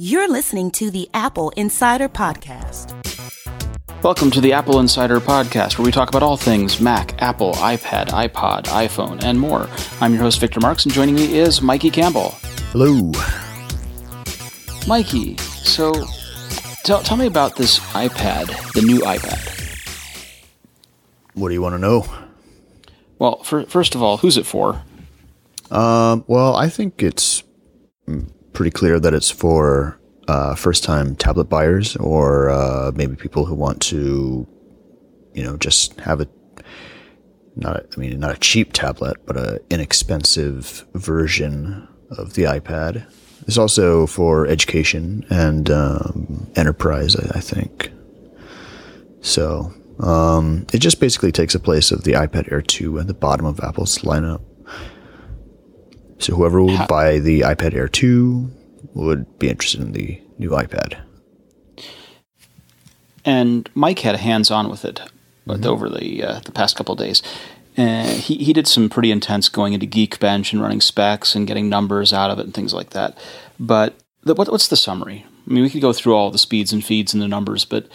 You're listening to the AppleInsider Podcast. Welcome to the AppleInsider Podcast, where we talk about all things Mac, Apple, iPad, iPod, iPhone, and more. I'm your host, Victor Marks, and joining me is Mikey Campbell. Hello. Mikey, so tell, tell me about this iPad, the new iPad. What do you want to know? Well, for, first of all, who's it for? Um, well, I think it's pretty clear that it's for uh, first time tablet buyers or uh, maybe people who want to, you know, just have a not I mean not a cheap tablet, but an inexpensive version of the iPad. It's also for education and um, enterprise, I, I, think. So um, it just basically takes the place of the iPad Air 2 at the bottom of Apple's lineup. So whoever would buy the iPad Air 2 would be interested in the new iPad. And Mike had a hands-on with it mm-hmm. over the uh, the past couple days. Uh, he he did some pretty intense going into Geekbench and running specs and getting numbers out of it and things like that. But the, what, what's the summary? I mean, we could go through all the speeds and feeds and the numbers, but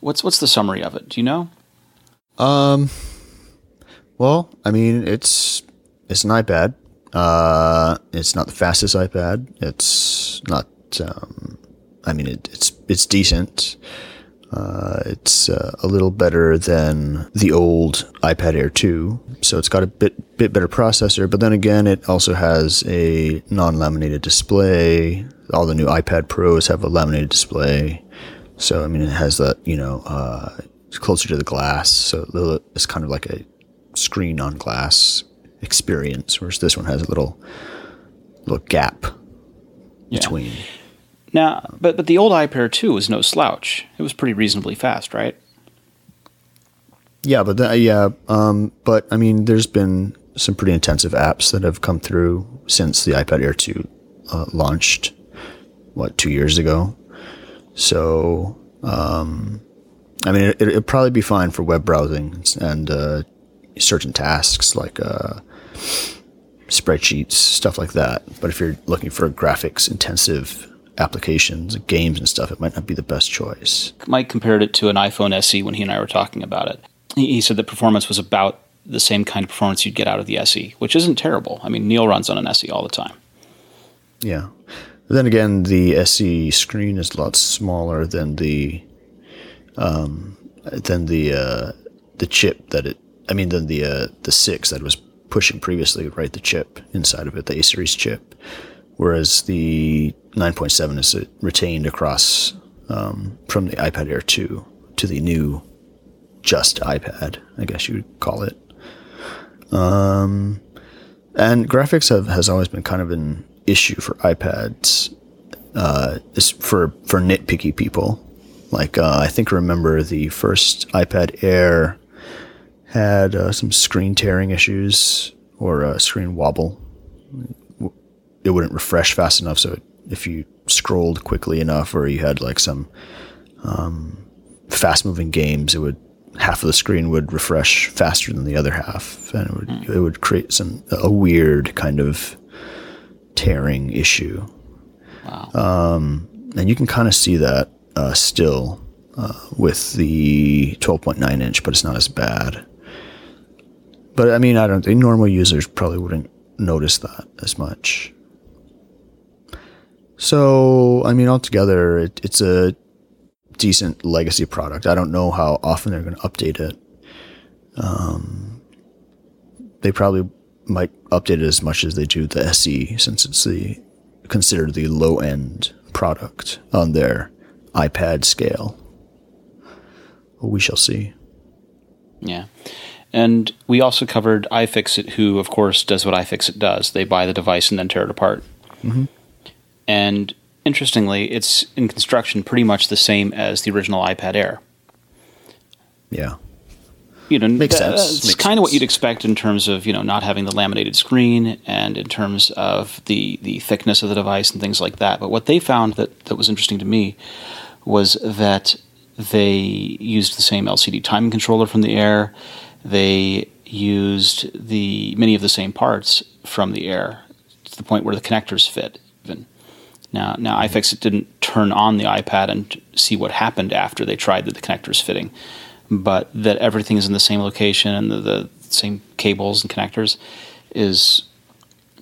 what's what's the summary of it? Do you know? Um. Well, I mean, it's it's an iPad. Uh, it's not the fastest iPad. It's not. Um, I mean, it, it's it's decent. Uh, it's uh, a little better than the old iPad Air 2, so it's got a bit bit better processor. But then again, it also has a non-laminated display. All the new iPad Pros have a laminated display, so I mean, it has that you know uh, closer to the glass, so it's kind of like a screen on glass experience, whereas this one has a little little gap yeah. between. Now, but but the old iPad 2 was no slouch. It was pretty reasonably fast, right? Yeah, but the, yeah, um, but I mean, there's been some pretty intensive apps that have come through since the iPad Air 2 uh, launched, what two years ago. So, um, I mean, it, would probably be fine for web browsing and uh, certain tasks like uh, spreadsheets, stuff like that. But if you're looking for graphics intensive applications, games and stuff, it might not be the best choice. Mike compared it to an iPhone SE when he and I were talking about it. He said the performance was about the same kind of performance you'd get out of the SE, which isn't terrible. I mean, Neil runs on an SE all the time. Yeah. Then again, the SE screen is a lot smaller than the um, than the uh, the chip that it. I mean, than the uh, the six that was pushing previously, right? The chip inside of it, the A series chip, whereas the 9.7 is retained across um, from the iPad Air 2 to the new just iPad, I guess you would call it. Um, and graphics have has always been kind of an issue for iPads. Uh, for for nitpicky people. Like uh, I think remember the first iPad Air had uh, some screen tearing issues or uh, screen wobble. It wouldn't refresh fast enough, so if you scrolled quickly enough, or you had like some um, fast moving games, it would half of the screen would refresh faster than the other half, and it would mm. it would create some a weird kind of tearing issue. Wow. Um, and you can kind of see that uh, still uh, with the 12.9 inch, but it's not as bad. But I mean, I don't think normal users probably wouldn't notice that as much. So, I mean, altogether, it, it's a decent legacy product. I don't know how often they're going to update it. Um, they probably might update it as much as they do the SE, since it's the considered the low end product on their iPad scale. Well, we shall see. Yeah. And we also covered iFixit, who, of course, does what iFixit does. They buy the device and then tear it apart. Mm-hmm. And interestingly, it's in construction pretty much the same as the original iPad Air. Yeah. You know, makes sense. It's kind of what you'd expect in terms of you know not having the laminated screen and in terms of the the thickness of the device and things like that. But what they found that that was interesting to me was that they used the same LCD timing controller from the Air they used the many of the same parts from the Air to the point where the connectors fit. Even now, now iFixit didn't turn on the iPad and see what happened after they tried the, the connectors fitting, but that everything is in the same location and the, the same cables and connectors is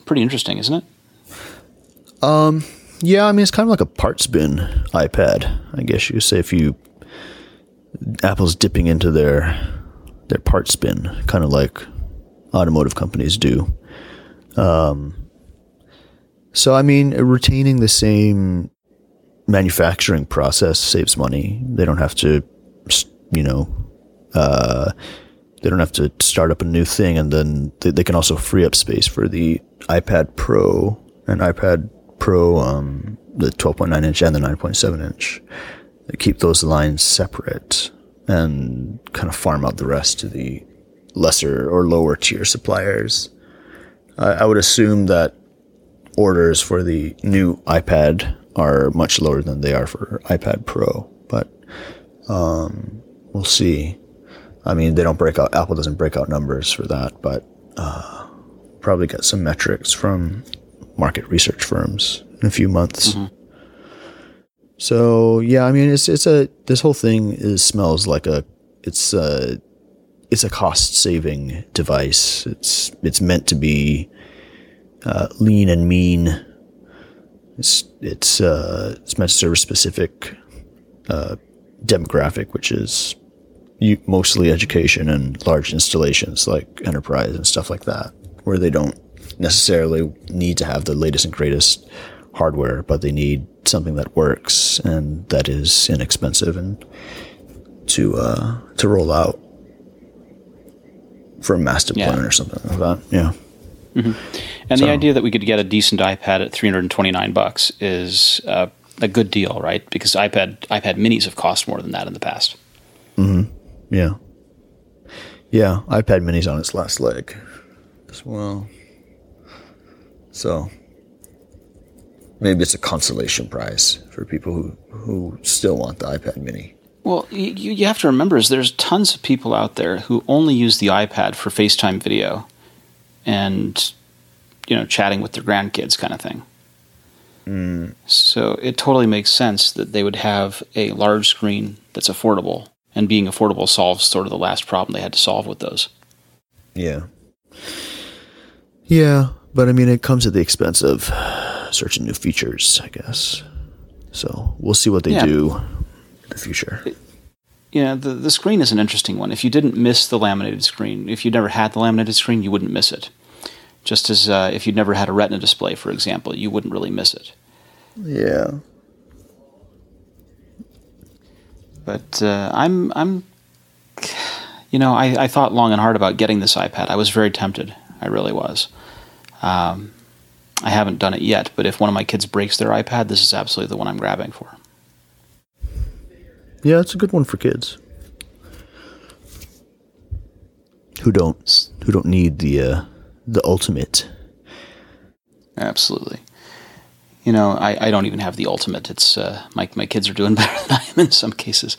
pretty interesting, isn't it? Um, yeah, I mean it's kind of like a parts bin iPad. I guess you could say if you Apple's dipping into their their parts bin, kind of like automotive companies do. Um, so I mean, retaining the same manufacturing process saves money. They don't have to, you know, uh, they don't have to start up a new thing, and then they, they can also free up space for the iPad Pro and iPad Pro, um, the 12.9 inch and the 9.7 inch. They keep those lines separate and kind of farm out the rest to the lesser or lower tier suppliers. I, I would assume that orders for the new iPad are much lower than they are for iPad Pro, but um, we'll see. I mean, they don't break out. Apple doesn't break out numbers for that, but uh, probably get some metrics from market research firms in a few months. So yeah, I mean, it's it's a this whole thing is smells like a it's a it's a cost saving device. It's it's meant to be uh, lean and mean. It's it's uh, it's meant to serve a specific uh, demographic, which is mostly education and large installations like enterprise and stuff like that, where they don't necessarily need to have the latest and greatest hardware, but they need something that works and that is inexpensive and to uh, to roll out for a master plan Yeah. or something like that. Yeah. And So- the idea that we could get a decent iPad at 329 bucks is uh, a good deal, right? Because iPad iPad Minis have cost more than that in the past. Yeah. Yeah, iPad mini's on its last leg as well. So maybe it's a consolation prize for people who, who still want the iPad mini. Well, you, you have to remember is there's tons of people out there who only use the iPad for FaceTime video and you know chatting with their grandkids kind of thing. Hmm. So it totally makes sense that they would have a large screen that's affordable, and being affordable solves sort of the last problem they had to solve with those. Yeah. Yeah, but I mean, it comes at the expense of certain new features, I guess. So we'll see what they Yeah. do in the future. Yeah, the, the screen is an interesting one. If you didn't miss the laminated screen, if you never had the laminated screen, you wouldn't miss it. Just as uh, if you'd never had a Retina display, for example, you wouldn't really miss it. Yeah. But uh, I'm, I'm, you know, I, I thought long and hard about getting this iPad. I was very tempted. I really was. Um, I haven't done it yet, but if one of my kids breaks their iPad, this is absolutely the one I'm grabbing for. Yeah, it's a good one for kids who don't who don't need the uh, the ultimate. Absolutely. You know, I, I don't even have the ultimate. It's uh, my my kids are doing better than I am in some cases.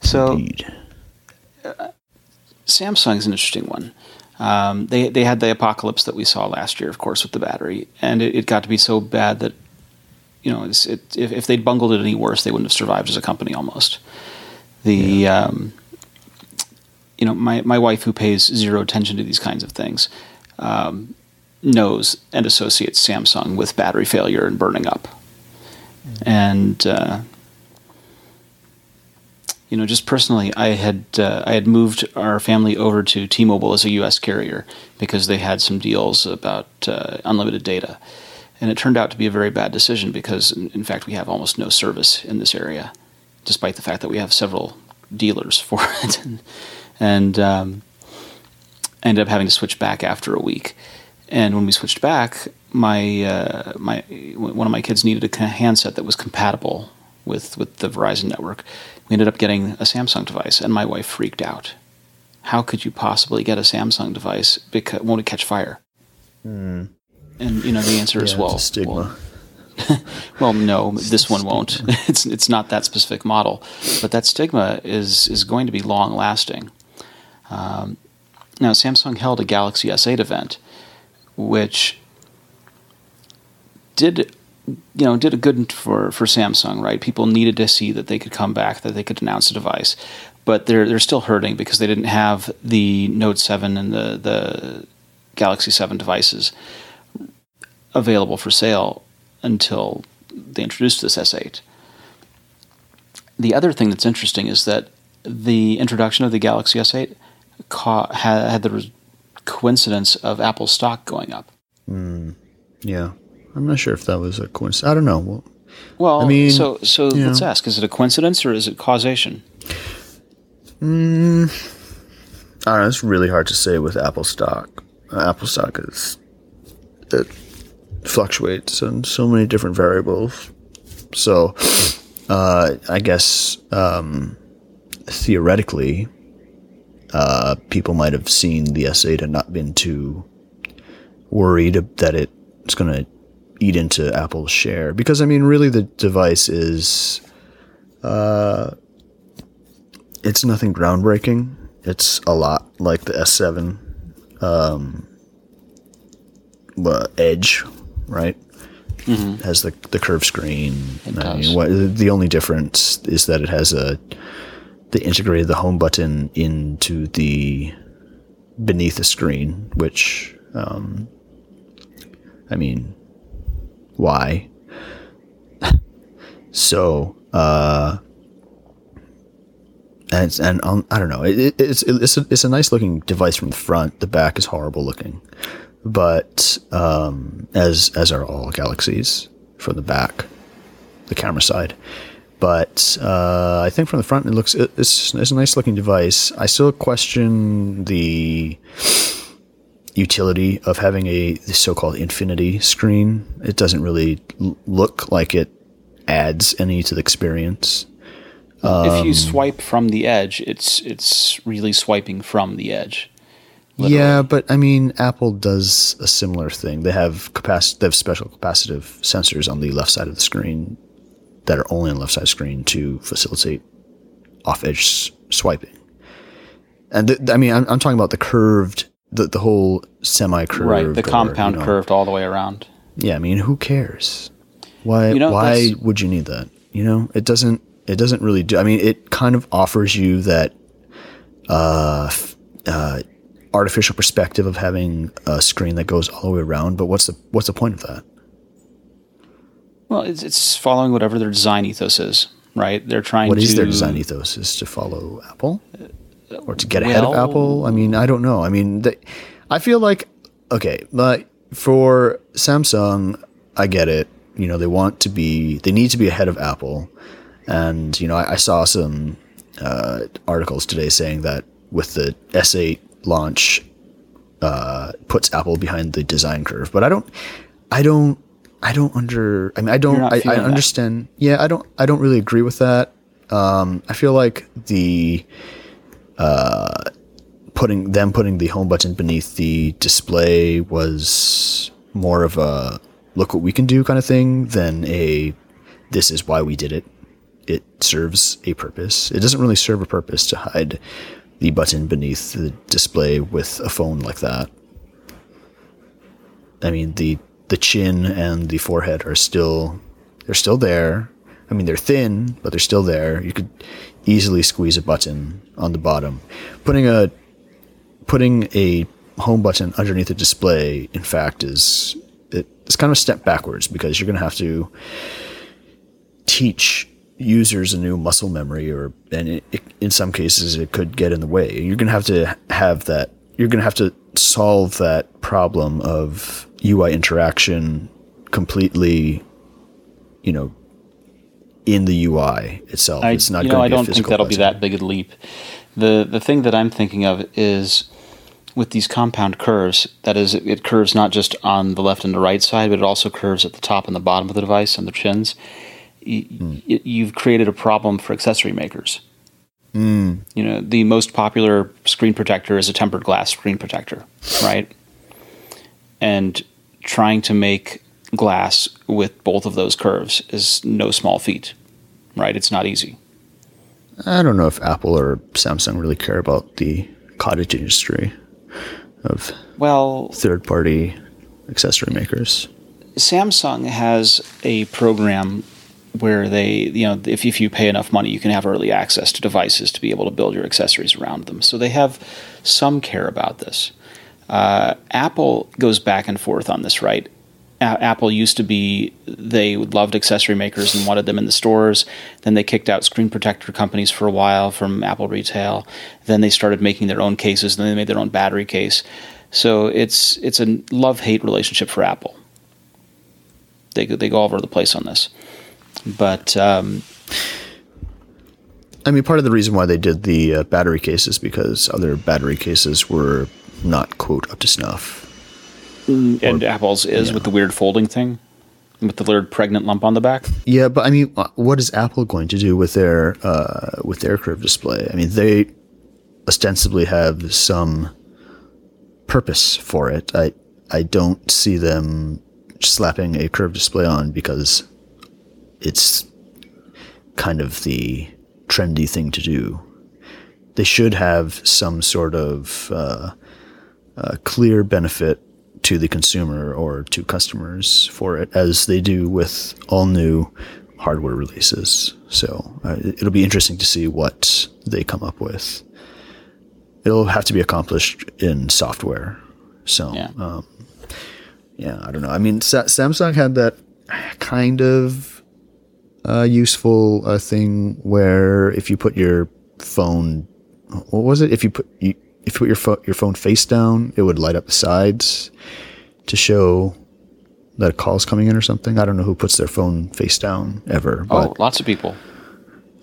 So Indeed. Samsung's an interesting one. Um, they they had the apocalypse that we saw last year, of course, with the battery, and it, it got to be so bad that you know it's, it, if if they'd bungled it any worse, they wouldn't have survived as a company almost. The um, you know my my wife who pays zero attention to these kinds of things um, knows and associates Samsung with battery failure and burning up, and. Uh, you know, just personally, I had uh, I had moved our family over to T-Mobile as a U.S. carrier because they had some deals about uh, unlimited data, and it turned out to be a very bad decision because, in, fact, we have almost no service in this area, despite the fact that we have several dealers for it, and, and um, ended up having to switch back after a week. And when we switched back, my uh, my one of my kids needed a handset that was compatible with with the Verizon network. We ended up getting a Samsung device, and my wife freaked out. How could you possibly get a Samsung device? Because won't it catch fire? And you know the answer is well, it's stigma. well, well, no, this one won't. It's it's not that specific model, but that stigma is is going to be long lasting. Um, now, Samsung held a Galaxy S8 event, which did you know, did a good for for Samsung, right? People needed to see that they could come back, that they could announce a device, but they're they're still hurting because they didn't have the Note Seven and the the Galaxy Seven devices available for sale until they introduced this S8. The other thing that's interesting is that the introduction of the Galaxy S8 ca- had, had the coincidence of Apple stock going up. Mm, yeah, I'm not sure if that was a coincidence. I don't know. Well, well I mean, so so let's know. ask: Is it a coincidence or is it causation? I don't know. It's really hard to say with Apple stock. Uh, Apple stock is it fluctuates on so many different variables. So, uh, I guess um, theoretically, uh, people might have seen the S8 and not been too worried that it's going to eat into Apple's share. Because I mean, really, the device is uh, it's nothing groundbreaking. It's a lot like the S7 um, well, Edge, right? Has the the curved screen. It I does. mean, what, the only difference is that it has a they integrated the home button into the beneath the screen, which um, I mean, why? so, uh, and and um, I don't know. It, it's it's a, it's a nice looking device from the front. The back is horrible looking, but um, as as are all Galaxies from the back, the camera side. But uh, I think from the front it looks it, it's, it's a nice looking device. I still question the utility of having a so-called infinity screen. It doesn't really l- look like it adds any to the experience. if you um, swipe from the edge, it's it's really swiping from the edge. Yeah, but I mean, Apple does a similar thing. They have capac- they have special capacitive sensors on the left side of the screen that are only on the left side of the screen to facilitate off-edge s- swiping. And th- I mean, I'm, I'm talking about the curved, the the whole semi-curved, Right, the or, compound you know. curved all the way around. Yeah, I mean, who cares? Why? You know, why would you need that? You know, it doesn't. It doesn't really do. I mean, it kind of offers you that uh, f- uh, artificial perspective of having a screen that goes all the way around. But what's the what's the point of that? Well, it's it's following whatever their design ethos is, right? They're trying What to is their design ethos? Is to follow Apple or to get ahead of Apple? I mean, I don't know. I mean, they, I feel like okay, but for Samsung, I get it. You know, they want to be, they need to be ahead of Apple, and you know, I, I saw some uh, articles today saying that with the S8 launch, uh, puts Apple behind the design curve. But I don't, I don't, I don't under. I mean, I don't. I, I feeling that. understand. Yeah, I don't. I don't really agree with that. Um, I feel like the Uh, putting them putting the home button beneath the display was more of a look what we can do kind of thing than a this is why we did it. It serves a purpose. It doesn't really serve a purpose to hide the button beneath the display with a phone like that. I mean the the chin and the forehead are still they're still there. I mean they're thin, but they're still there. You could easily squeeze a button on the bottom. Putting a putting a home button underneath the display, in fact, is it, it's kind of a step backwards because you're going to have to teach users a new muscle memory, or and it, it, in some cases it could get in the way. You're going to have to have that. You're going to have to solve that problem of UI interaction completely, you know, in the UI itself. I, it's not you going know, to be I a don't think that'll be that big a leap. The the thing that I'm thinking of is with these compound curves. That is, it, it curves not just on the left and the right side, but it also curves at the top and the bottom of the device on the chins. Y- Hmm. y- you've created a problem for accessory makers. Hmm. You know, the most popular screen protector is a tempered glass screen protector, right? And trying to make glass with both of those curves is no small feat, right? It's not easy. I don't know if Apple or Samsung really care about the cottage industry of Well, third party accessory makers. Samsung has a program where they, you know, if, if you pay enough money, you can have early access to devices to be able to build your accessories around them. So they have some care about this. Uh, Apple goes back and forth on this, right? A- Apple used to be they loved accessory makers and wanted them in the stores. Then they kicked out screen protector companies for a while from Apple retail. Then they started making their own cases. Then they made their own battery case. So it's it's a love hate relationship for Apple. They they go all over the place on this, but um, I mean, part of the reason why they did the uh, battery cases because other battery cases were not quote up to snuff. And Apple's is with the weird folding thing, with the weird pregnant lump on the back. Yeah, but I mean, uh, what is Apple going to do with their uh, with their curved display? I mean, they ostensibly have some purpose for it. I I don't see them slapping a curved display on because it's kind of the trendy thing to do. They should have some sort of uh, uh, clear benefit to the consumer or to customers for it, as they do with all new hardware releases. So uh, it'll be interesting to see what they come up with. It'll have to be accomplished in software. So Yeah. um, yeah, I don't know. I mean, Sa- Samsung had that kind of uh, useful uh, thing where if you put your phone, what was it? If you put you, if you put your phone your phone face down, it would light up the sides to show that a call's coming in or something. I don't know who puts their phone face down ever, but Oh, lots of people.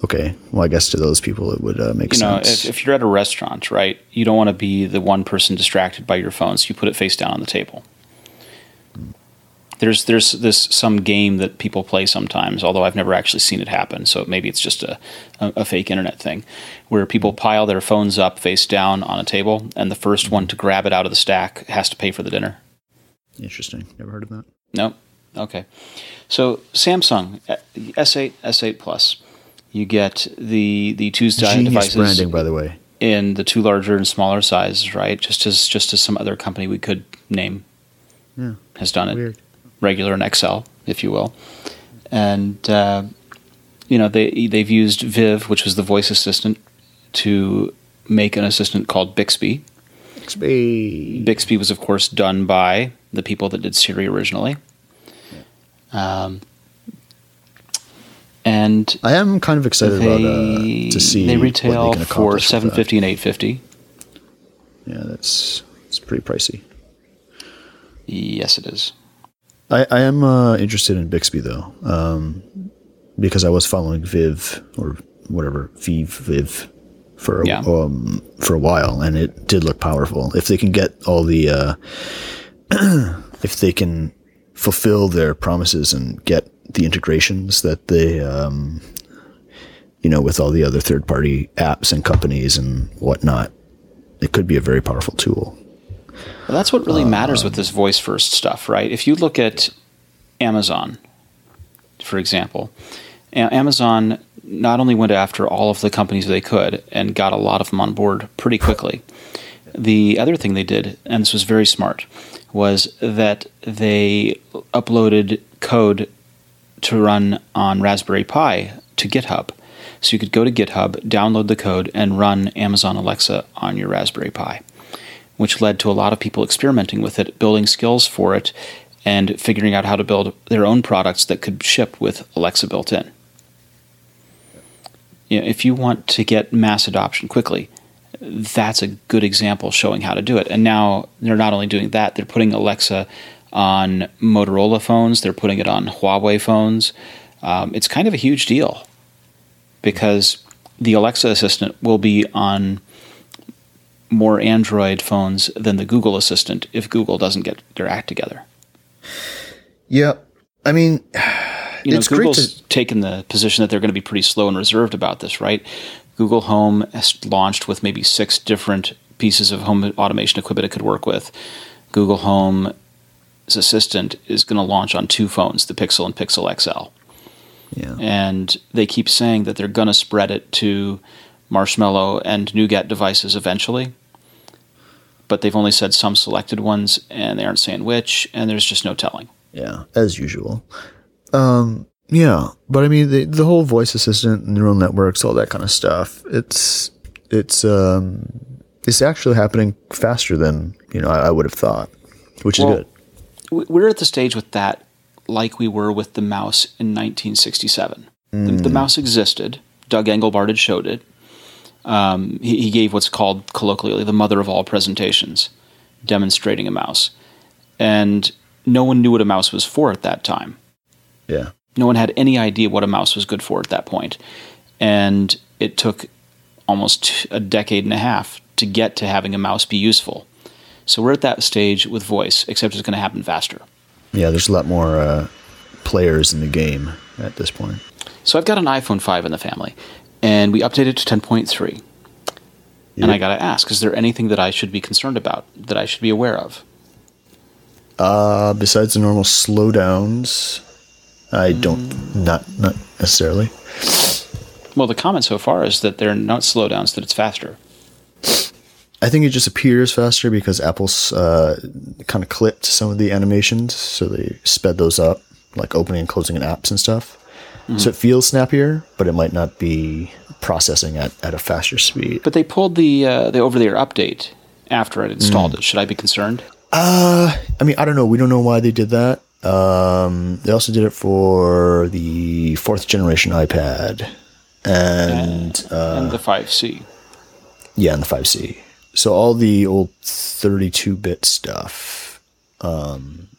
okay. Well, I guess to those people it would uh, make You know, sense. if, if you're at a restaurant, right, you don't want to be the one person distracted by your phone, so you put it face down on the table. There's there's this some game that people play sometimes, although I've never actually seen it happen. So maybe it's just a, a, a fake internet thing, where people pile their phones up face down on a table, and the first one to grab it out of the stack has to pay for the dinner. Interesting. Never heard of that. No. Okay. So Samsung uh, S8, S8 Plus, you get the the two Genius devices branding, by the way. in the two larger and smaller sizes, right? Just as just as some other company we could name Yeah. has done it, Weird. Regular and XL, if you will, and uh, you know they they've used Viv, which was the voice assistant, to make an assistant called Bixby. XP. Bixby was, of course, done by the people that did Siri originally. Um, and I am kind of excited they, about uh, to see they what retail can for seven fifty and eight fifty. Yeah, that's it's pretty pricey. Yes, it is. I, I am uh, interested in Bixby though, um, because I was following Viv or whatever Viv Viv for a, Yeah. um, for a while, and it did look powerful. If they can get all the, uh, if they can fulfill their promises and get the integrations that they, um, you know, with all the other third party apps and companies and whatnot, it could be a very powerful tool. Well, that's what really uh, matters with um, this voice first stuff, right? If you look at Amazon, for example, A- Amazon not only went after all of the companies they could and got a lot of them on board pretty quickly. The other thing they did, and this was very smart, was that they uploaded code to run on Raspberry Pi to GitHub. So you could go to GitHub, download the code, and run Amazon Alexa on your Raspberry Pi which led to a lot of people experimenting with it, building skills for it, and figuring out how to build their own products that could ship with Alexa built in. You know, if you want to get mass adoption quickly, that's a good example showing how to do it. And now they're not only doing that, they're putting Alexa on Motorola phones, they're putting it on Huawei phones. Um, it's kind of a huge deal because the Alexa assistant will be on more Android phones than the Google Assistant if Google doesn't get their act together. Yeah, I mean, You know, It's great Google's to- taken the position that they're going to be pretty slow and reserved about this, right? Google Home has launched with maybe six different pieces of home automation equipment it could work with. Google Home's assistant is going to launch on two phones, the Pixel and Pixel XL. yeah. and they keep saying that they're going to spread it to Marshmallow and Nougat devices eventually. But they've only said some selected ones, and they aren't saying which, and there's just no telling. Yeah, as usual. Um, yeah, but I mean the the whole voice assistant, neural networks, all that kind of stuff. It's it's um it's actually happening faster than you know I, I would have thought, which is good. we're at the stage with that like we were with the mouse in 1967. The, the mouse existed. Doug Engelbart had showed it. Um, he, he gave what's called colloquially the mother of all presentations, demonstrating a mouse. And no one knew what a mouse was for at that time. Yeah, No one had any idea what a mouse was good for at that point. And it took almost a decade and a half to get to having a mouse be useful. So we're at that stage with voice, except it's going to happen faster. yeah. There's a lot more uh, players in the game at this point. So I've got an iPhone 5 in the family, and we updated to 10.3. And I got to ask, is there anything that I should be concerned about, that I should be aware of? Uh, besides the normal slowdowns, I don't not not necessarily. Well, the comment so far is that they're not slowdowns, that it's faster. I think it just appears faster because Apple's uh, kind of clipped some of the animations, so they sped those up, like opening and closing in apps and stuff. So it feels snappier, but it might not be processing at, at a faster speed. But they pulled the uh, the over-the-air update after I'd installed it. Should I be concerned? Uh, I mean, I don't know. We don't know why they did that. Um, they also did it for the fourth generation iPad, and uh, and the 5C. Yeah, and the 5C. So all the old 32-bit stuff, um,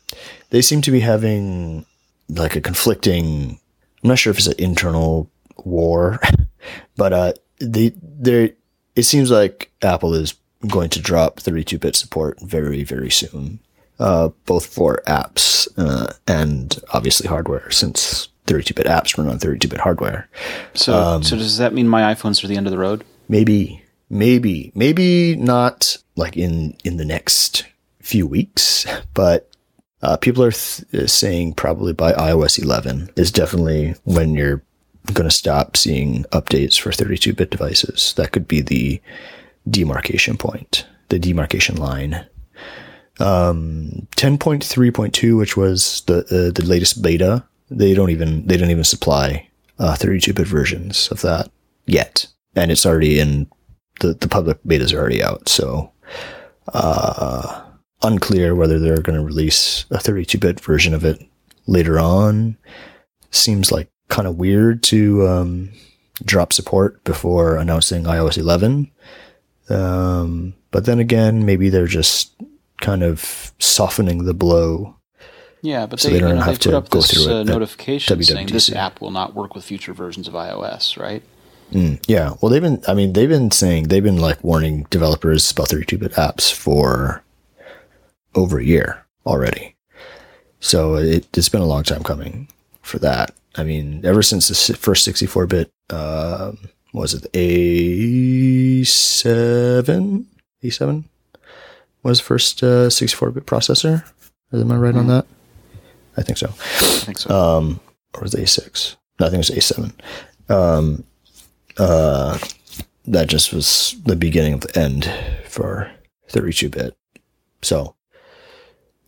they seem to be having like a conflicting. I'm not sure if it's an internal war, but uh, they they it seems like Apple is going to drop 32-bit support very very soon, uh, both for apps uh, and obviously hardware, since 32-bit apps run on 32-bit hardware. So, Um, so does that mean my iPhones are the end of the road? maybe maybe maybe not like in in the next few weeks but uh, people are th- saying probably by ios 11 is definitely when you're going to stop seeing updates for 32-bit devices. That could be the demarcation point the demarcation line. Um 10.3.2 which was the uh, the latest beta they don't even they don't even supply uh, 32-bit versions of that yet. And it's already in the, the public betas are already out so uh unclear whether they're going to release a 32-bit version of it later on. Seems like kind of weird to um drop support before announcing ios 11 um but then again maybe they're just kind of softening the blow. Yeah, but So they, they don't you know, have they to up go this through uh, at notification saying this app will not work with future versions of iOS, right? Mm, yeah. Well, they've been, I mean, they've been saying, they've been like warning developers about 32 bit apps for over a year already. So it, it's been a long time coming for that. I mean, ever since the first 64 bit, uh, was it A7? A7 was the first uh, 64 bit processor. Am I right on that? I think so I think so. um, or was it A6? No, I think it was A7. Um, uh, that just was the beginning of the end for 32 bit. So,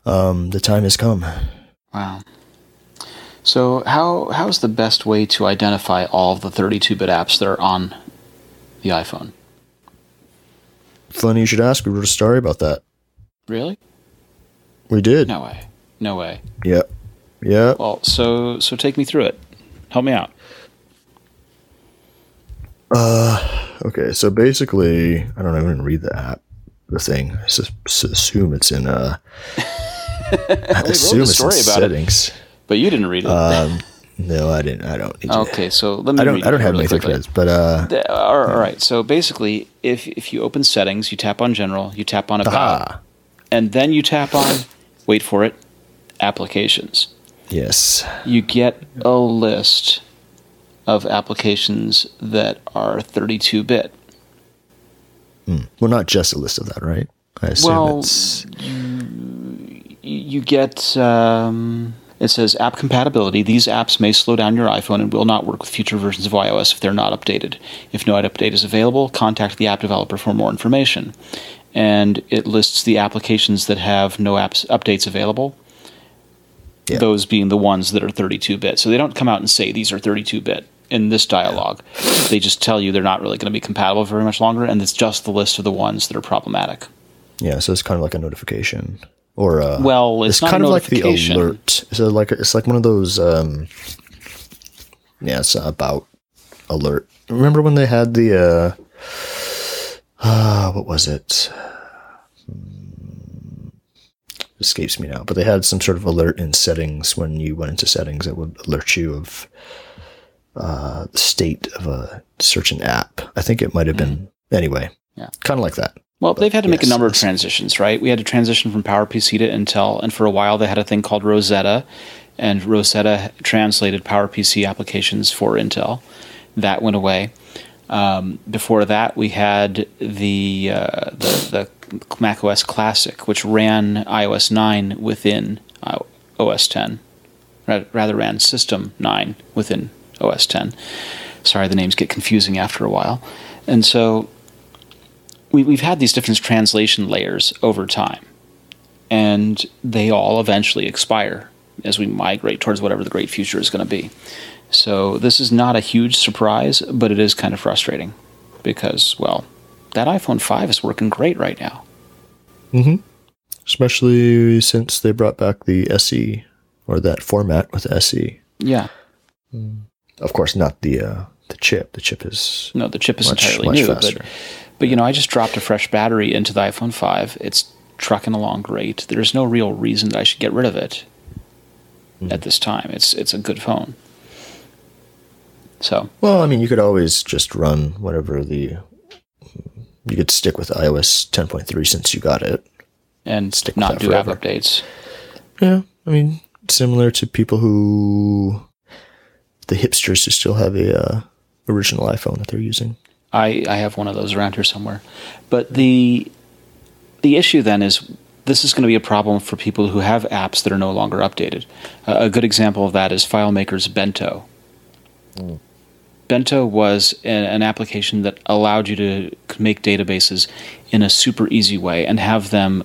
um, the time has come. wow. So how how's the best way to identify all the 32-bit apps that are on the iPhone? Funny you should ask. We wrote a story about that. Really? We did. No way. No way. Yep. Yep. Well, so so take me through it. Help me out. Uh, Okay. So basically, I don't even read the app, the thing. I just assume it's in, uh, I assume it's in story about it. settings. But you didn't read it. Um, no, I didn't. I don't okay, so let me I don't. I don't have really anything for this, but uh, The- all right, all right. So basically, if if you open settings, you tap on general, you tap on about, aha, and then you tap on wait for it, applications. yes, You get a list of applications that are 32-bit. well, not just a list of that, right? I assume Well, it's You get um, it says app compatibility. These apps may slow down your iPhone and will not work with future versions of iOS if they're not updated. If no update is available, contact the app developer for more information. And it lists the applications that have no apps updates available. Yeah. Those being the ones that are 32 bit. So they don't come out and say these are 32 bit in this dialogue. They just tell you they're not really going to be compatible very much longer, and it's just the list of the ones that are problematic. Yeah, so it's kind of like a notification, or uh, Well, it's a kind of like the alert. So like it's like one of those. Um, yeah, it's about alert. Remember when they had the uh, uh what was it? Hmm, Escapes me now, but they had some sort of alert in settings when you went into settings that would alert you of uh, the state of a certain app. I think it might have been anyway. Yeah. kind of like that. Well, they've had to make a number of transitions, right? We had to transition from PowerPC to Intel, and for a while they had a thing called Rosetta, and Rosetta translated PowerPC applications for Intel. That went away. Um, before that, we had the, uh, the the Mac OS Classic, which ran iOS 9 within OS 10. Rather, ran System 9 within OS 10. Sorry, the names get confusing after a while. And so we, we've had these different translation layers over time, and they all eventually expire as we migrate towards whatever the great future is going to be. So this is not a huge surprise, but it is kind of frustrating because, well, that iPhone 5 is working great right now. especially since they brought back the SE or that format with SE. Yeah, Of course, not the uh, the chip. The chip is no, the chip is Much- entirely much new, faster. but but you know, I just dropped a fresh battery into the iPhone 5. It's trucking along great. There's no real reason that I should get rid of it Hmm. at this time. It's it's a good phone. So well. I mean, you could always just run whatever the you could stick with iOS 10.3 since you got it. and Stick not do app updates. Yeah, I mean, similar to people who the hipsters who still have a uh, original iPhone that they're using. I, I have one of those around here somewhere. But the the issue then is this is going to be a problem for people who have apps that are no longer updated. Uh, a good example of that is FileMaker's Bento. Bento was an, an application that allowed you to make databases in a super easy way and have them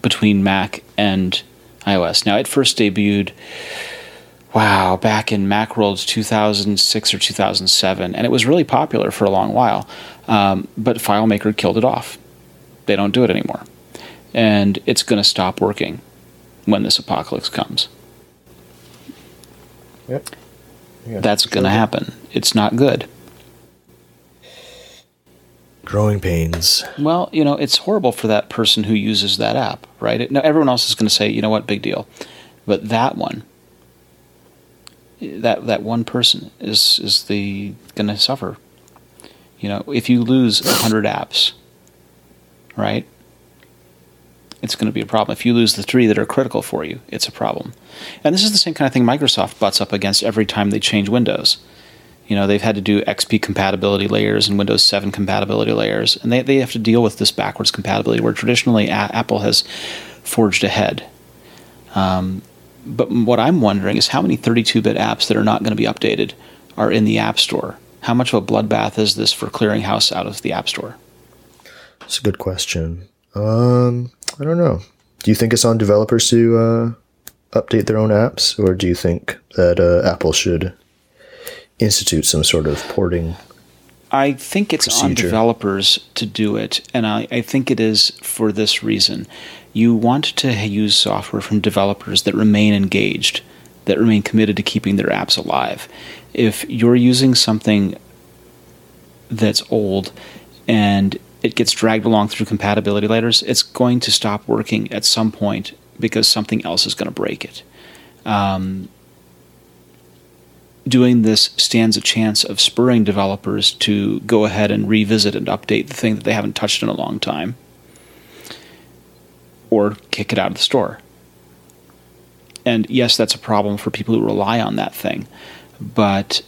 between Mac and iOS. Now, it first debuted wow, back in Macworld 2006 or 2007, and it was really popular for a long while. Um, but FileMaker killed it off. They don't do it anymore, and it's going to stop working when this apocalypse comes. Yep. That's going to happen. It's not good. Growing pains. Well, you know, it's horrible for that person who uses that app, right? It, now, everyone else is going to say, you know what, big deal. But that one, that that one person is is the going to suffer. You know, if you lose hundred apps, right? It's going to be a problem. If you lose the three that are critical for you, it's a problem. And this is the same kind of thing Microsoft butts up against every time they change Windows. You know, they've had to do XP compatibility layers and Windows 7 compatibility layers, and they, they have to deal with this backwards compatibility where traditionally a- Apple has forged ahead. Um, but what I'm wondering is how many 32 bit apps that are not going to be updated are in the App Store? How much of a bloodbath is this for clearing house out of the App Store? It's a good question. Um, I don't know. Do you think it's on developers to uh, update their own apps, or do you think that uh, Apple should institute some sort of porting? I think it's on developers to do it, and I, I think it is for this reason. You want to use software from developers that remain engaged, that remain committed to keeping their apps alive. If you're using something that's old and it gets dragged along through compatibility layers, it's going to stop working at some point because something else is going to break it. Um, doing this stands a chance of spurring developers to go ahead and revisit and update the thing that they haven't touched in a long time or kick it out of the store. And yes, that's a problem for people who rely on that thing, but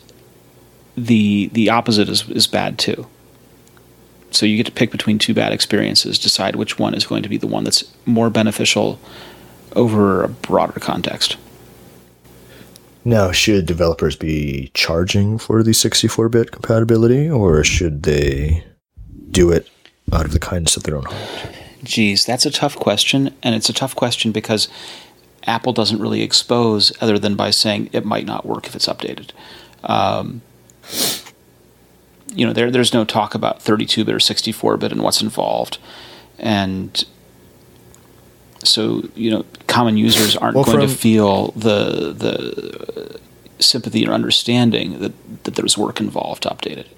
the the opposite is, is bad too. So you get to pick between two bad experiences, decide which one is going to be the one that's more beneficial over a broader context. Now, should developers be charging for the 64 bit compatibility, or should they do it out of the kindness of their own heart? Geez, that's a tough question, and it's a tough question because Apple doesn't really expose other than by saying it might not work if it's updated. Um, you know, there, there's no talk about 32 bit or 64 bit and what's involved. And so, you know, common users aren't Well, going to feel the, the sympathy or understanding that, that there's work involved to update it.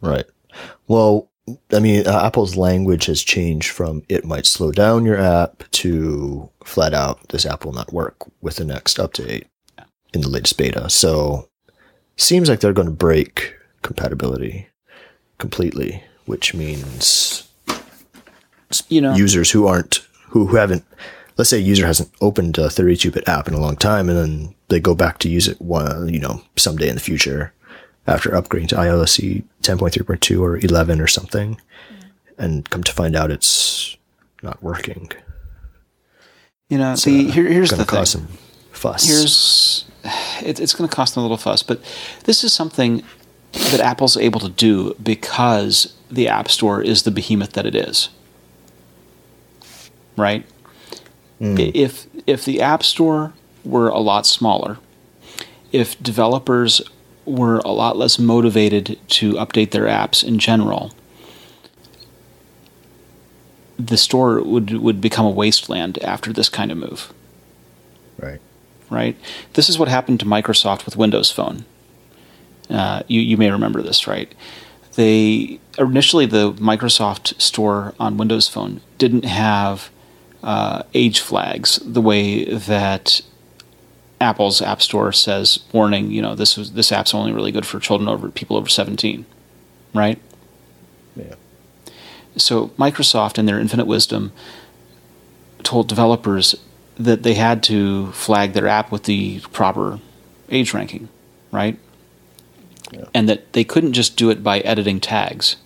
Right. Well, I mean, uh, Apple's language has changed from it might slow down your app to flat out this app will not work with the next update in the latest beta. So, seems like they're going to break compatibility completely, which means You know, users who aren't who, who haven't let's say a user hasn't opened a 32-bit app in a long time and then they go back to use it one you know someday in the future after upgrading to iOS 10.3.2 or 11 or something and come to find out it's not working you know, the, here, here's the thing. some fuss here's it, it's going to cost them a little fuss, but this is something that Apple's able to do because the App Store is the behemoth that it is. Right? Hmm. I- If if the App Store were a lot smaller, if developers were a lot less motivated to update their apps in general, the store would would become a wasteland after this kind of move right right? This is what happened to Microsoft with Windows Phone. Uh, you you may remember this, right? They initially the Microsoft store on Windows Phone didn't have uh, age flags the way that Apple's App Store says, warning, you know, this was this app's only really good for children over people over seventeen, right? yeah so Microsoft, in their infinite wisdom, told developers that they had to flag their app with the proper age ranking, right? And that they couldn't just do it by editing tags,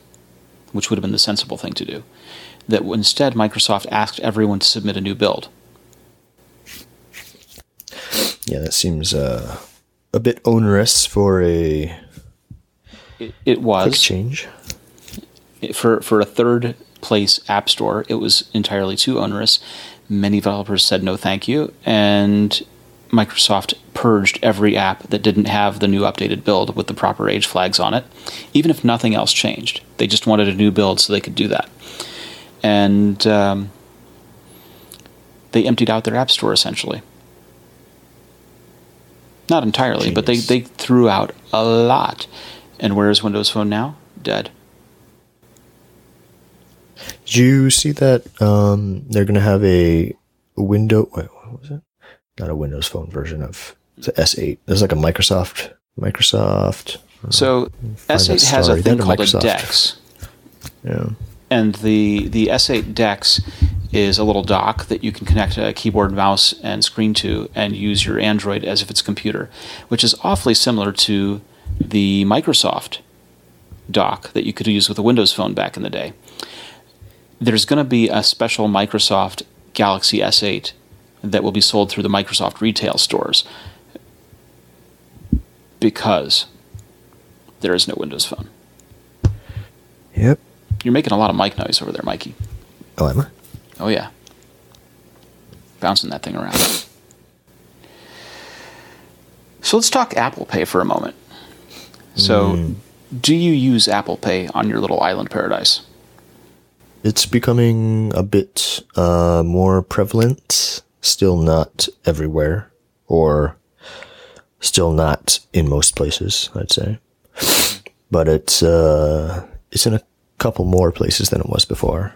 which would have been the sensible thing to do. That instead, Microsoft asked everyone to submit a new build. Yeah that seems uh, a bit onerous for a It, it was change for for a third place app store, it was entirely too onerous. Many developers said no, thank you, and Microsoft purged every app that didn't have the new updated build with the proper age flags on it, even if nothing else changed. They just wanted a new build so they could do that, and um, they emptied out their app store essentially. Not entirely, but they, they threw out a lot. And where is Windows Phone now? Dead. Did you see that um, they're going to have a window? Wait, what was it? Not a Windows Phone version of the S8. There's like a Microsoft. Microsoft. So S8 that has a thing called a DeX, Yeah. and the the S8 DeX is a little dock that you can connect a keyboard, mouse, and screen to, and use your Android as if it's a computer, which is awfully similar to the Microsoft dock that you could use with a Windows Phone back in the day. There's going to be a special Microsoft Galaxy S8 that will be sold through the Microsoft retail stores because there is no Windows Phone. Yep. You're making a lot of mic noise over there, Mikey. Oh, am I? Oh yeah, bouncing that thing around. So let's talk Apple Pay for a moment. So, do you use Apple Pay on your little island paradise? It's becoming a bit uh, more prevalent. Still not everywhere, or still not in most places. I'd say, but it's uh, it's in a couple more places than it was before.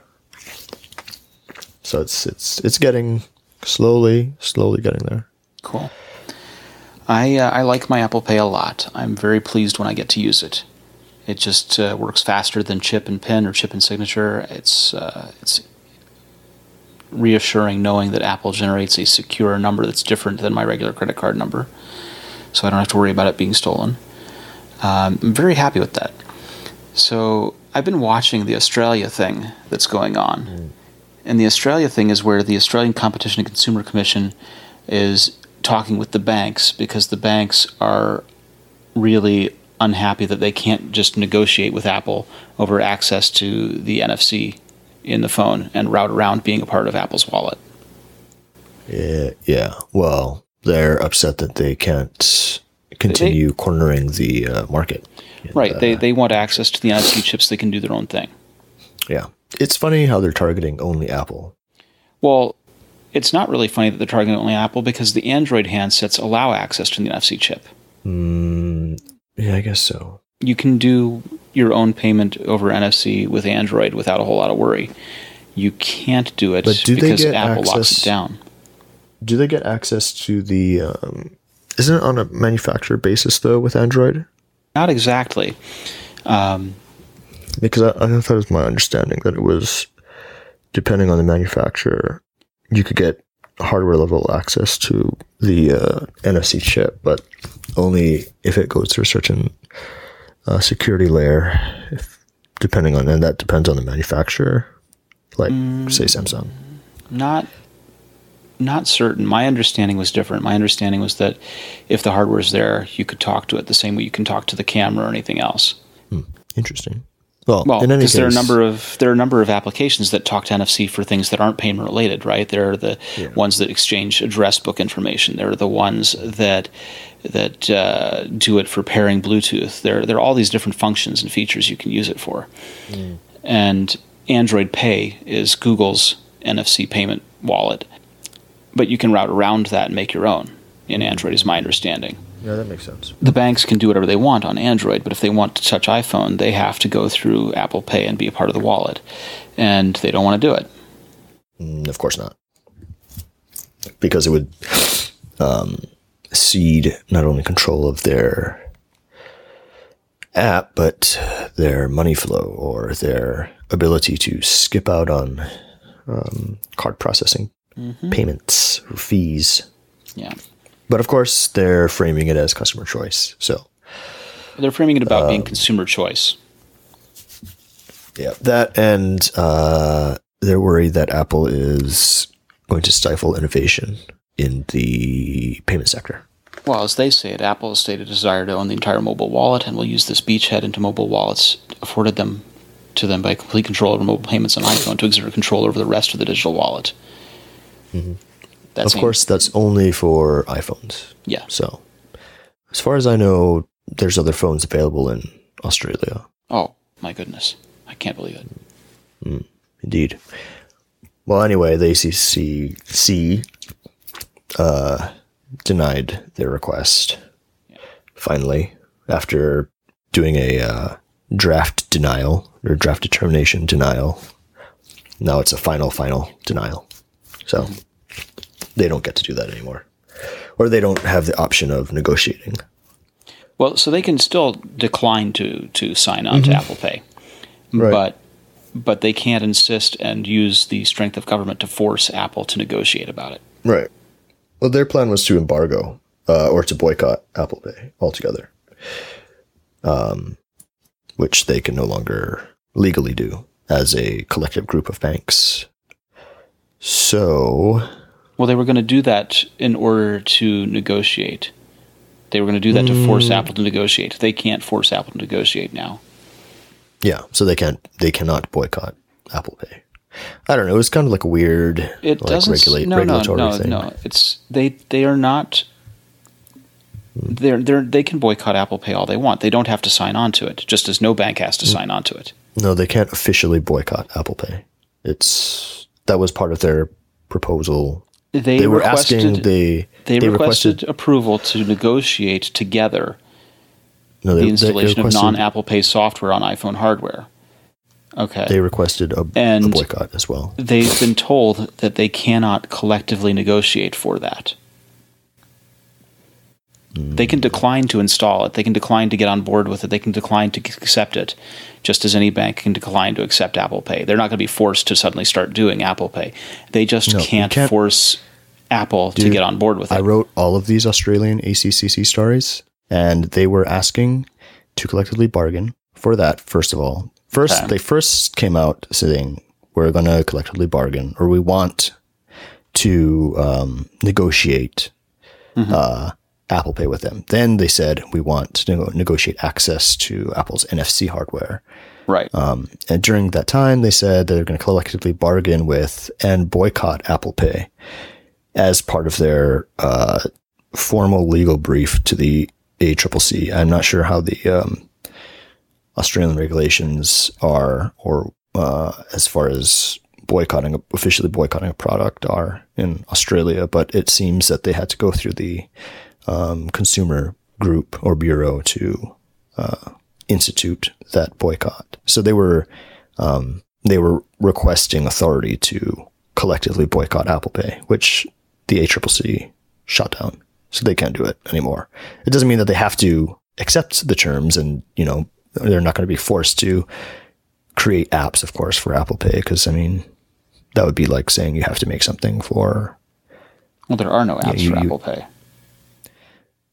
So it's it's it's getting slowly, slowly getting there. Cool. I uh, I like my Apple Pay a lot. I'm very pleased when I get to use it. It just uh, works faster than chip and pin or chip and signature. It's uh, it's reassuring knowing that Apple generates a secure number that's different than my regular credit card number, so I don't have to worry about it being stolen. Um, I'm very happy with that. So I've been watching the Australia thing that's going on. And the Australia thing is where the Australian Competition and Consumer Commission is talking with the banks because the banks are really unhappy that they can't just negotiate with Apple over access to the NFC in the phone and route around being a part of Apple's wallet. Yeah, yeah. Well, they're upset that they can't continue cornering the uh, market. Right. they they want access to the NFC chips. They can do their own thing. Yeah. It's funny how they're targeting only Apple. Well, it's not really funny that they're targeting only Apple because the Android handsets allow access to the NFC chip. Mm, yeah, I guess so. You can do your own payment over NFC with Android without a whole lot of worry. You can't do it But do they because get Apple locks access- it down. Do they get access to the? Um, isn't it on a manufacturer basis though with Android? Not exactly. Um, Because I, I thought it was my understanding that it was depending on the manufacturer, you could get hardware level access to the uh, NFC chip, but only if it goes through a certain uh, security layer. If, depending on, and that depends on the manufacturer, like say Samsung. not not certain. My understanding was different. My understanding was that if the hardware is there, you could talk to it the same way you can talk to the camera or anything else. Interesting. Well, Well, in any because case, there are a number of there are a number of applications that talk to NFC for things that aren't payment related, right? There are the ones that exchange address book information. There are the ones that that uh, do it for pairing Bluetooth. There there are all these different functions and features you can use it for. And Android Pay is Google's NFC payment wallet, but you can route around that and make your own in Android, is my understanding yeah, that makes sense. the banks can do whatever they want on Android, but if they want to touch iPhone, they have to go through Apple Pay and be a part of the wallet. And they don't want to do it. Mm, Of course not. Because it would um, cede not only control of their app, but their money flow or their ability to skip out on um, card processing payments or fees. Yeah. But of course, they're framing it as customer choice. So, They're framing it about being consumer choice. yeah, that and uh, they're worried that Apple is going to stifle innovation in the payment sector. Well, as they say it, Apple has stated a desire to own the entire mobile wallet and will use this beachhead into mobile wallets afforded them to them by complete control over mobile payments on iPhone to exert control over the rest of the digital wallet. That's of course, that's only for iPhones. Yeah. So, as far as I know, there's other phones available in Australia. Oh my goodness, I can't believe it. Indeed. Well, anyway, the ACCC uh, denied their request. Finally, after doing a uh, draft denial or draft determination denial, now it's a final, final denial. So they don't get to do that anymore, or they don't have the option of negotiating. Well, so they can still decline to to sign on to Apple Pay, Right. but but they can't insist and use the strength of government to force Apple to negotiate about it. Right. Well, their plan was to embargo uh, or to boycott Apple Pay altogether, um, which they can no longer legally do as a collective group of banks. So, Well, they were going to do that in order to negotiate. They were going to do that to force mm. Apple to negotiate. They can't force Apple to negotiate now. yeah, so they can't, they cannot boycott Apple Pay. I don't know. It was kind of like a weird, It like doesn't. regulate no, no, regulatory no, thing. no. It's they. They are not. Hmm. They're, they're, they can boycott Apple Pay all they want. They don't have to sign on to it, just as no bank has to hmm. sign on to it. No, they can't officially boycott Apple Pay. It's that was part of their proposal. They, They, were requested, asking they They, requested, approval to negotiate together no, the they, they installation of non Apple Pay software on iPhone hardware. Okay. They requested a, a boycott as well. They've been told that they cannot collectively negotiate for that. They can decline to install it. They can decline to get on board with it. They can decline to accept it, just as any bank can decline to accept Apple Pay. They're not going to be forced to suddenly start doing Apple Pay. They just No, can't, can't- force Apple to get on board with it. I wrote all of these Australian ACCC stories, and they were asking to collectively bargain for that. First of all, first Okay. they first came out saying we're going to collectively bargain, or we want to um, negotiate Mm-hmm. uh, Apple Pay with them. Then they said we want to negotiate access to Apple's NFC hardware. right. Um, and during that time, they said they're going to collectively bargain with and boycott Apple Pay. as part of their uh, formal legal brief to the ACCC. I'm not sure how the um, Australian regulations are, or uh, as far as boycotting, officially boycotting a product are in Australia, but it seems that they had to go through the um, consumer group or bureau to uh, institute that boycott. So they were um, they were requesting authority to collectively boycott Apple Pay, which the ACCC shut down. So they can't do it anymore. It doesn't mean that they have to accept the terms and, you know, they're not going to be forced to create apps, of course, for Apple Pay. Cause I mean, that would be like saying you have to make something for. Well, there are no apps you- for Apple Pay.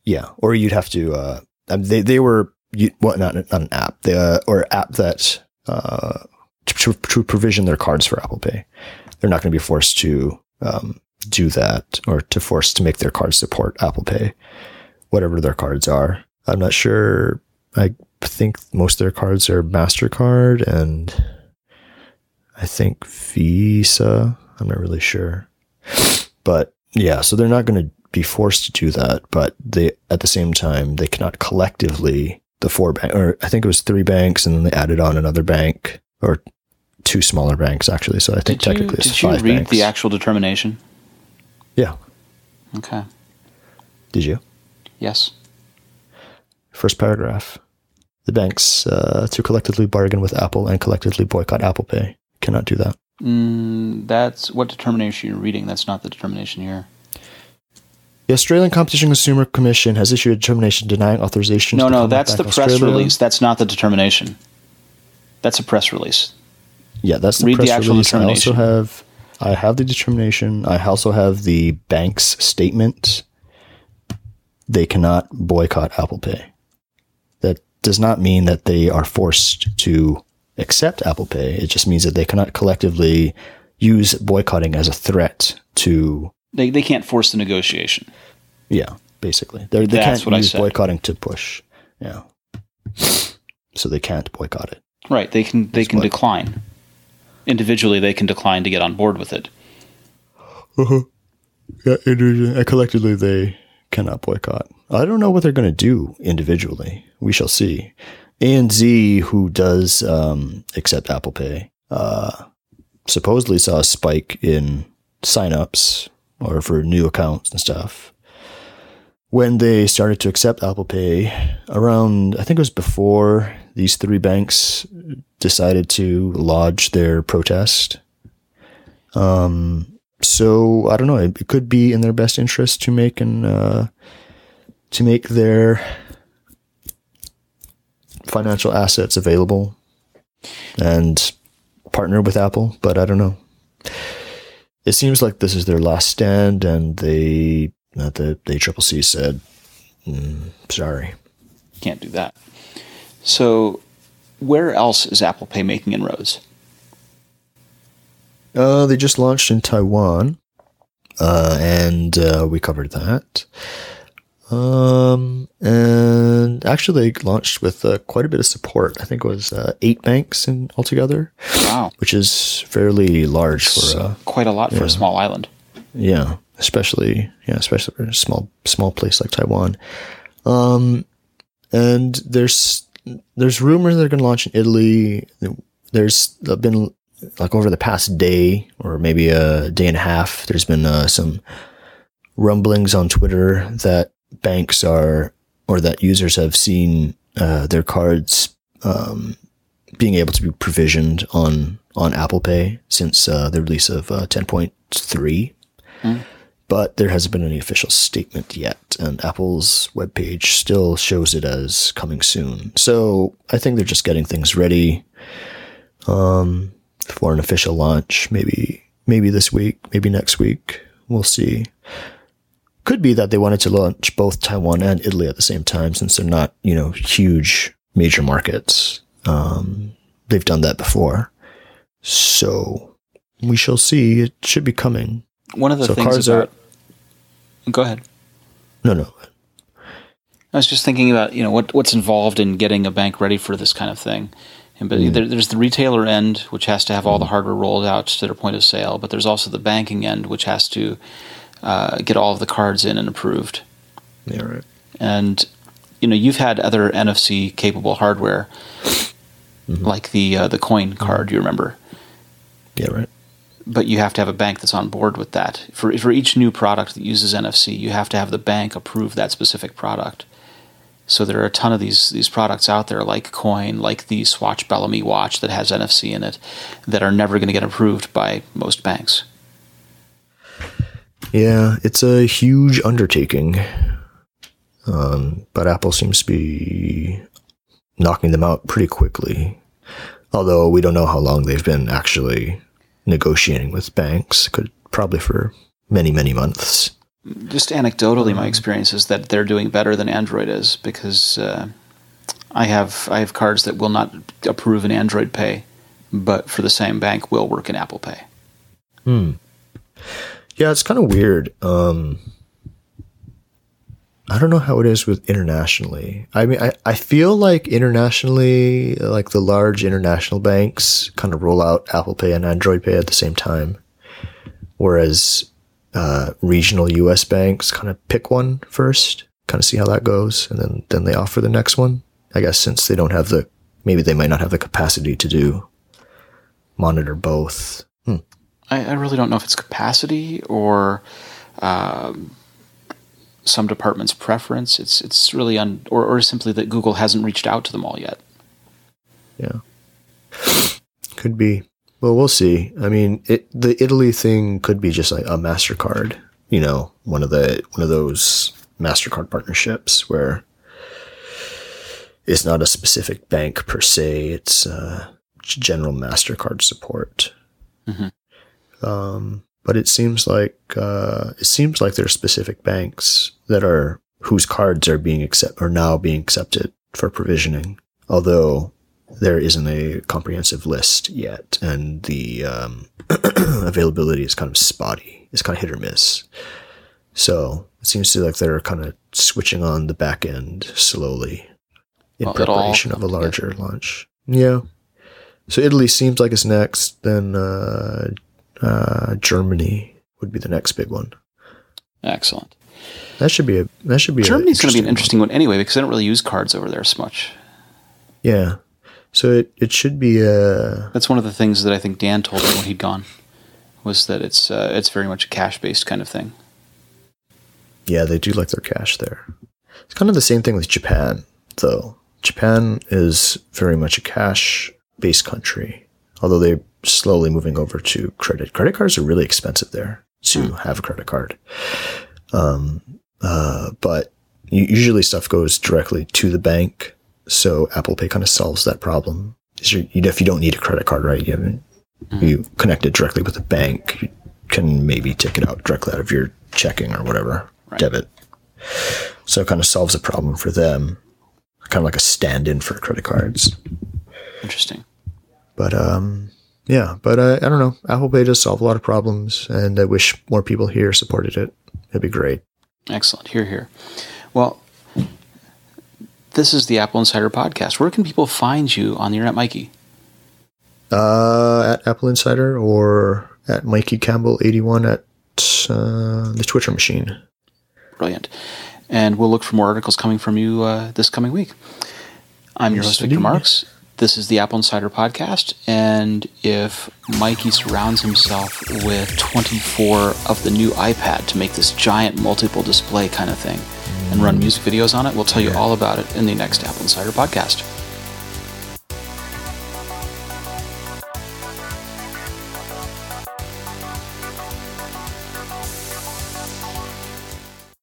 Yeah. Or you'd have to, uh, um, they, they were, you, what, not, not an app, they, uh, or app that, uh, to, to provision their cards for Apple Pay. They're not going to be forced to, um, do that or to force to make their cards support Apple Pay, whatever their cards are. I'm not sure. I think most of their cards are MasterCard and I think Visa. I'm not really sure. But yeah, so they're not going to be forced to do that, but they at the same time they cannot collectively the four bank or I think it was three banks and then they added on another bank or two smaller banks actually. So I think Did you, technically it's did you read banks. the actual determination? yeah. Okay. Did you? Yes. First paragraph. The banks uh, to collectively bargain with Apple and collectively boycott Apple Pay cannot do that. Mm, that's what determination you're reading. That's not the determination here. The Australian Competition Consumer Commission has issued a determination denying authorization. No, to no, that's the press Australia. release. That's not the determination. That's a press release. Yeah, that's the Read the press actual release. I also have, I have the determination. I also have the bank's statement. They cannot boycott Apple Pay. That does not mean that they are forced to accept Apple Pay. It just means that they cannot collectively use boycotting as a threat to They, they can't force the negotiation. Yeah, basically. They're, they That's can't use boycotting to push. Yeah. So they can't boycott it. Right. They can they can what- decline. Individually, they can decline to get on board with it. Yeah, individually, uh, collectively they cannot boycott. I don't know what they're going to do individually. We shall see. ANZ, who does um, accept Apple Pay, uh, supposedly saw a spike in signups or for new accounts and stuff when they started to accept Apple Pay around, I think it was before these three banks decided to lodge their protest. Um, so I don't know. It, could be in their best interest to make an uh, to make their financial assets available and partner with Apple, but I don't know. It seems like this is their last stand, and they uh, the the ACCC said, mm, "Sorry." Can't do that. So, where else is Apple Pay making inroads? Uh, they just launched in Taiwan, uh, and uh, we covered that. Um, and actually, they launched with uh, quite a bit of support. I think it was uh, eight banks in altogether, Wow, which is fairly large for uh, quite a lot for a small island. yeah, especially yeah, especially for a small small place like Taiwan. Um, and there's there's rumors they're going to launch in Italy. There's been like over the past day or maybe a day and a half. There's been uh, some rumblings on Twitter that banks are or that users have seen uh, their cards um, being able to be provisioned on on Apple Pay since uh, the release of uh, 10.3 but there hasn't been any official statement yet, and Apple's webpage still shows it as coming soon. So I think they're just getting things ready um, for an official launch. Maybe maybe this week, maybe next week. We'll see. Could be that they wanted to launch both Taiwan and Italy at the same time, since they're not you know huge major markets. Um, they've done that before, so we shall see. It should be coming. One of the So things cards are- go ahead. No, no. I was just thinking about you know what what's involved in getting a bank ready for this kind of thing. And, but there, there's the retailer end, which has to have all the hardware rolled out to their point of sale. But there's also the banking end, which has to uh, get all of the cards in and approved. Yeah, right. And you know, you've had other NFC capable hardware, like the uh, the coin card. You remember? Yeah, right. but you have to have a bank that's on board with that. For for each new product that uses NFC, you have to have the bank approve that specific product. So there are a ton of these these products out there, like Coin, like the Swatch Bellamy watch that has NFC in it, that are never going to get approved by most banks. Yeah, it's a huge undertaking. Um, but Apple seems to be knocking them out pretty quickly. Although we don't know how long they've been actually negotiating with banks. Could probably for many, many months. Just anecdotally, my experience is that they're doing better than Android is because uh, I have I have cards that will not approve in Android Pay, but for the same bank will work in Apple Pay. Yeah, it's kind of weird. Um, I don't know how it is with internationally. I mean, I, I feel like internationally, like the large international banks kind of roll out Apple Pay and Android Pay at the same time, whereas uh, regional U.S. banks kind of pick one first, kind of see how that goes, and then then they offer the next one. I guess since they don't have the maybe they might not have the capacity to do monitor both. Hmm. I, I really don't know if it's capacity or um, some department's preference. It's it's really un or, or simply that Google hasn't reached out to them all yet. Yeah. Could be. Well, we'll see. I mean, it, the Italy thing could be just like a Mastercard, you know, one of the one of those Mastercard partnerships where it's not a specific bank per se; it's uh, general Mastercard support. Um, but it seems like uh, it seems like there are specific banks that are whose cards are being accept are now being accepted for provisioning, although there isn't a comprehensive list yet, and the um, availability is kind of spotty. It's kind of hit or miss. So it seems to like they're kind of switching on the back end slowly in Well, preparation of a larger launch. Yeah. So Italy seems like it's next. Then uh, uh, Germany would be the next big one. Excellent. That should be a that should be Germany's going to be an interesting one anyway because they don't really use cards over there so much. Yeah. So it, it should be a That's one of the things that I think Dan told me when he'd gone was that it's uh, it's very much a cash based kind of thing. yeah, they do like their cash there. It's kind of the same thing with Japan, though. Japan is very much a cash based country, although they're slowly moving over to credit. Credit cards are really expensive there to have a credit card. Um, uh, but usually stuff goes directly to the bank. So Apple Pay kind of solves that problem. You, if you don't need a credit card, right? You haven't, you connect it directly with the bank. You can maybe take it out directly out of your checking or whatever Right. debit. So it kind of solves a problem for them, kind of like a stand-in for credit cards. Interesting. But um, yeah, but uh, I don't know. Apple Pay does solve a lot of problems, and I wish more people here supported it. It'd be great. Excellent. Here, here. Well, this is the AppleInsider Podcast. Where can people find you on the internet, Mikey? Uh, at AppleInsider or at Mikey Campbell eighty one at uh, the Twitter machine. Brilliant. And we'll look for more articles coming from you uh, this coming week. I'm your Yes, host, Victor indeed. Marks. This is the AppleInsider Podcast. And if Mikey surrounds himself with 24 of the new iPad to make this giant multiple display kind of thing and run music videos on it, we'll tell you all about it in the next AppleInsider Podcast.